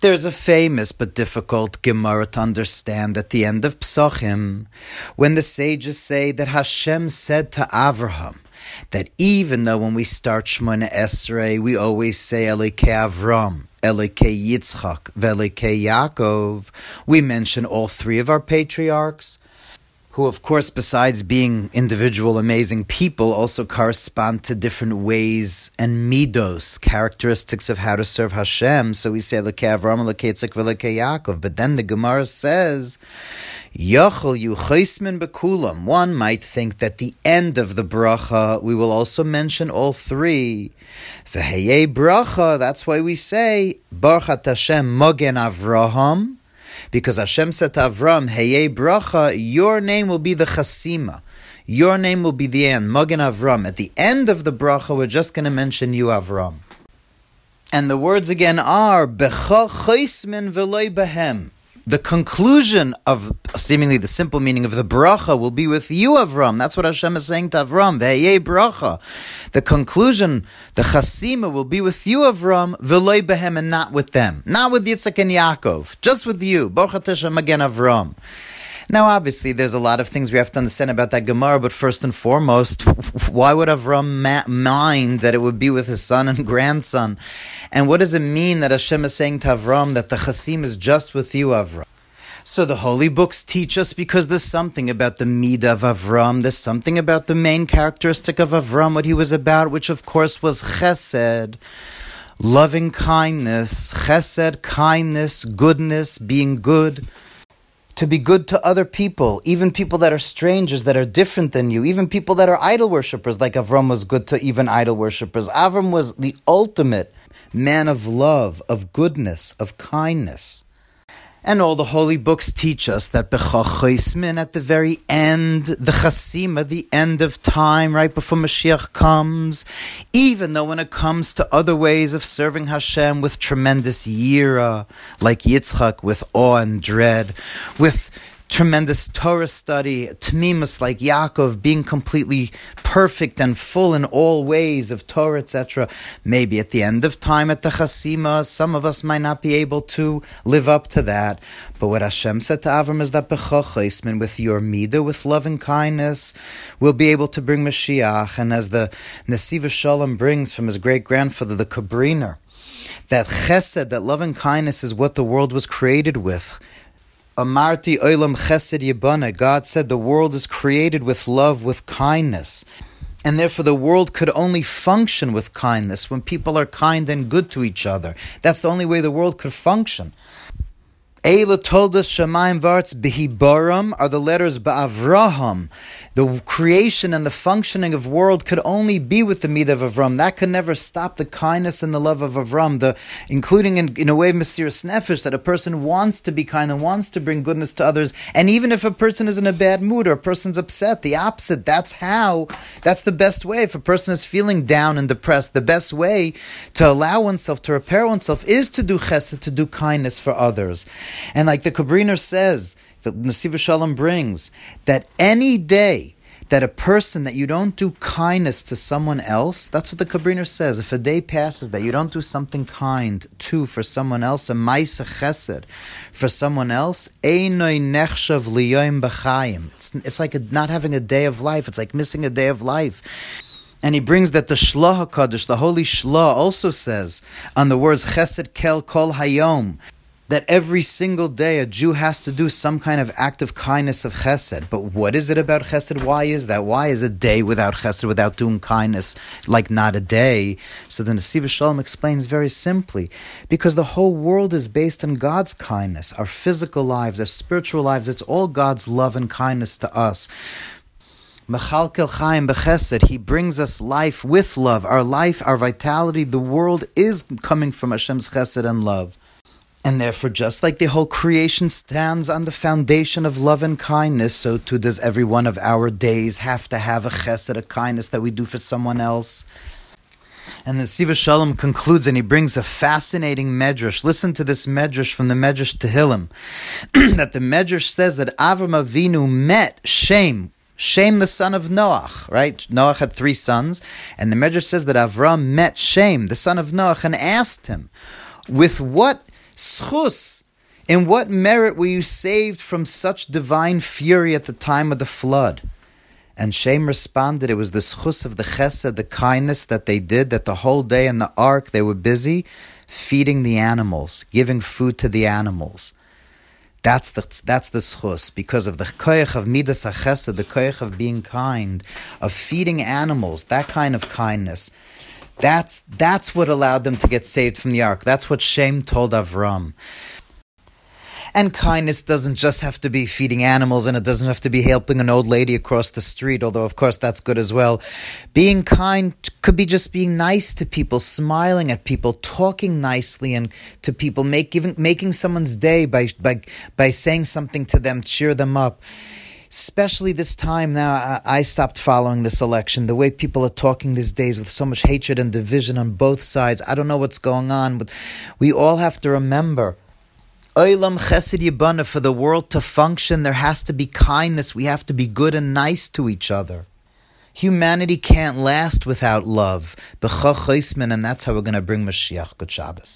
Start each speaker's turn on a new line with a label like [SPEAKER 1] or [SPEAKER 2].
[SPEAKER 1] There's a famous but difficult Gemara to understand at the end of Psachim, when the sages say that Hashem said to Avraham, that even though when we start Shemona Esrei, we always say Elike Avram, Elike Yitzchak, Velike Yaakov, we mention all three of our patriarchs, who, of course, besides being individual amazing people, also correspond to different ways and midos, characteristics of how to serve Hashem. So we say Lekei Avram, Lekei Yitzchak, Lekei. But then the Gemara says, Yachol Yuchaismin Bekulam. One might think that the end of the bracha, we will also mention all three. Veheye bracha, that's why we say, Baruch Hashem Mogen Avraham, because Hashem said to Avram, Heye bracha, your name will be the chasima. Your name will be the end, Magen Avram. At the end of the bracha, we're just going to mention you, Avram. And the words again are, Becha chaismin v'loy behem. The conclusion of seemingly the simple meaning of the bracha will be with you, Avram. That's what Hashem is saying to Avram. Ve'yeh bracha. The conclusion, the chasima, will be with you, Avram, v'loy behem, and not with them. Not with Yitzchak and Yaakov. Just with you. Baruch Hashem again, Avram. Now, obviously, there's a lot of things we have to understand about that Gemara, but first and foremost, why would Avram ma- mind that it would be with his son and grandson? And what does it mean that Hashem is saying to Avram that the Chasim is just with you, Avram? So the holy books teach us because there's something about the Midah of Avram, there's something about the main characteristic of Avram, what he was about, which of course was chesed, loving kindness, chesed, kindness, goodness, being good to be good to other people, even people that are strangers, that are different than you, even people that are idol worshippers, like Avram was good to even idol worshippers. Avram was the ultimate man of love, of goodness, of kindness. And all the holy books teach us that Bechachosmin at the very end, the Chasima, the end of time, right before Mashiach comes, even though when it comes to other ways of serving Hashem with tremendous yira, like Yitzchak with awe and dread, with tremendous Torah study, Tamimus like Yaakov, being completely perfect and full in all ways of Torah, etc. Maybe at the end of time at the Chasima, some of us might not be able to live up to that. But what Hashem said to Avram is that Bechachosmin, with your Mida, with love and kindness, we'll be able to bring Mashiach. And as the Nesivos Shalom brings from his great grandfather, the Kobriner, that chesed, that love and kindness is what the world was created with. Amarti olam chesed yibana. God said the world is created with love, with kindness. And therefore, the world could only function with kindness when people are kind and good to each other. That's the only way the world could function. Eila told us Shemaim Varts Behibaram are the letters Ba'avraham. The creation and the functioning of world could only be with the Midah of Avram. That could never stop the kindness and the love of Avram, the, including in, in a way of Nefesh, that a person wants to be kind and wants to bring goodness to others. And even if a person is in a bad mood or a person's upset, the opposite, that's how, that's the best way. If a person is feeling down and depressed, the best way to allow oneself, to repair oneself, is to do chesed, to do kindness for others. And like the Kobriner says, the Nesivos Shalom brings, that any day that a person that you don't do kindness to someone else, that's what the Kobriner says. If a day passes that you don't do something kind to for someone else, a maisa chesed for someone else. It's, it's like a, not having a day of life. It's like missing a day of life. And he brings that the Shlah HaKadosh, the Holy Shlah, also says on the words Chesed Kel Kol Hayom, that every single day a Jew has to do some kind of act of kindness of chesed. But what is it about chesed? Why is that? Why is a day without chesed, without doing kindness, like not a day? So the Nesivos Shalom explains very simply because the whole world is based on God's kindness, our physical lives, our spiritual lives. It's all God's love and kindness to us. Mechalkel Chaim He brings us life with love. Our life, our vitality, the world is coming from Hashem's chesed and love. And therefore, just like the whole creation stands on the foundation of love and kindness, so too does every one of our days have to have a chesed, a kindness that we do for someone else. And the Siva Shalom concludes and he brings a fascinating medrash. Listen to this medrash from the medrash Tehillim. that the medrash says that Avram Avinu met Shem, Shem, the son of Noach, right? Noach had three sons, and the Medrash says that Avram met Shem, the son of Noach, and asked him, with what Schus, in what merit were you saved from such divine fury at the time of the flood? And Shem responded, It was the schus of the chesed, the kindness that they did, that the whole day in the ark they were busy feeding the animals, giving food to the animals. That's the that's the schus because of the koyach of midas chesed, the koyach of being kind, of feeding animals, that kind of kindness. That's that's what allowed them to get saved from the ark. That's what Shem told Avram. And kindness doesn't just have to be feeding animals and it doesn't have to be helping an old lady across the street, although of course that's good as well. Being kind could be just being nice to people, smiling at people, talking nicely and to people, make, even, making someone's day by, by, by saying something to them, cheer them up especially this time now I stopped following this election the way people are talking these days with so much hatred and division on both sides i don't know what's going on but we all have to remember Chesed for the world to function, there has to be kindness. We have to be good and nice to each other. Humanity can't last without love. And that's how we're going to bring Mashiach. Good Shabbos.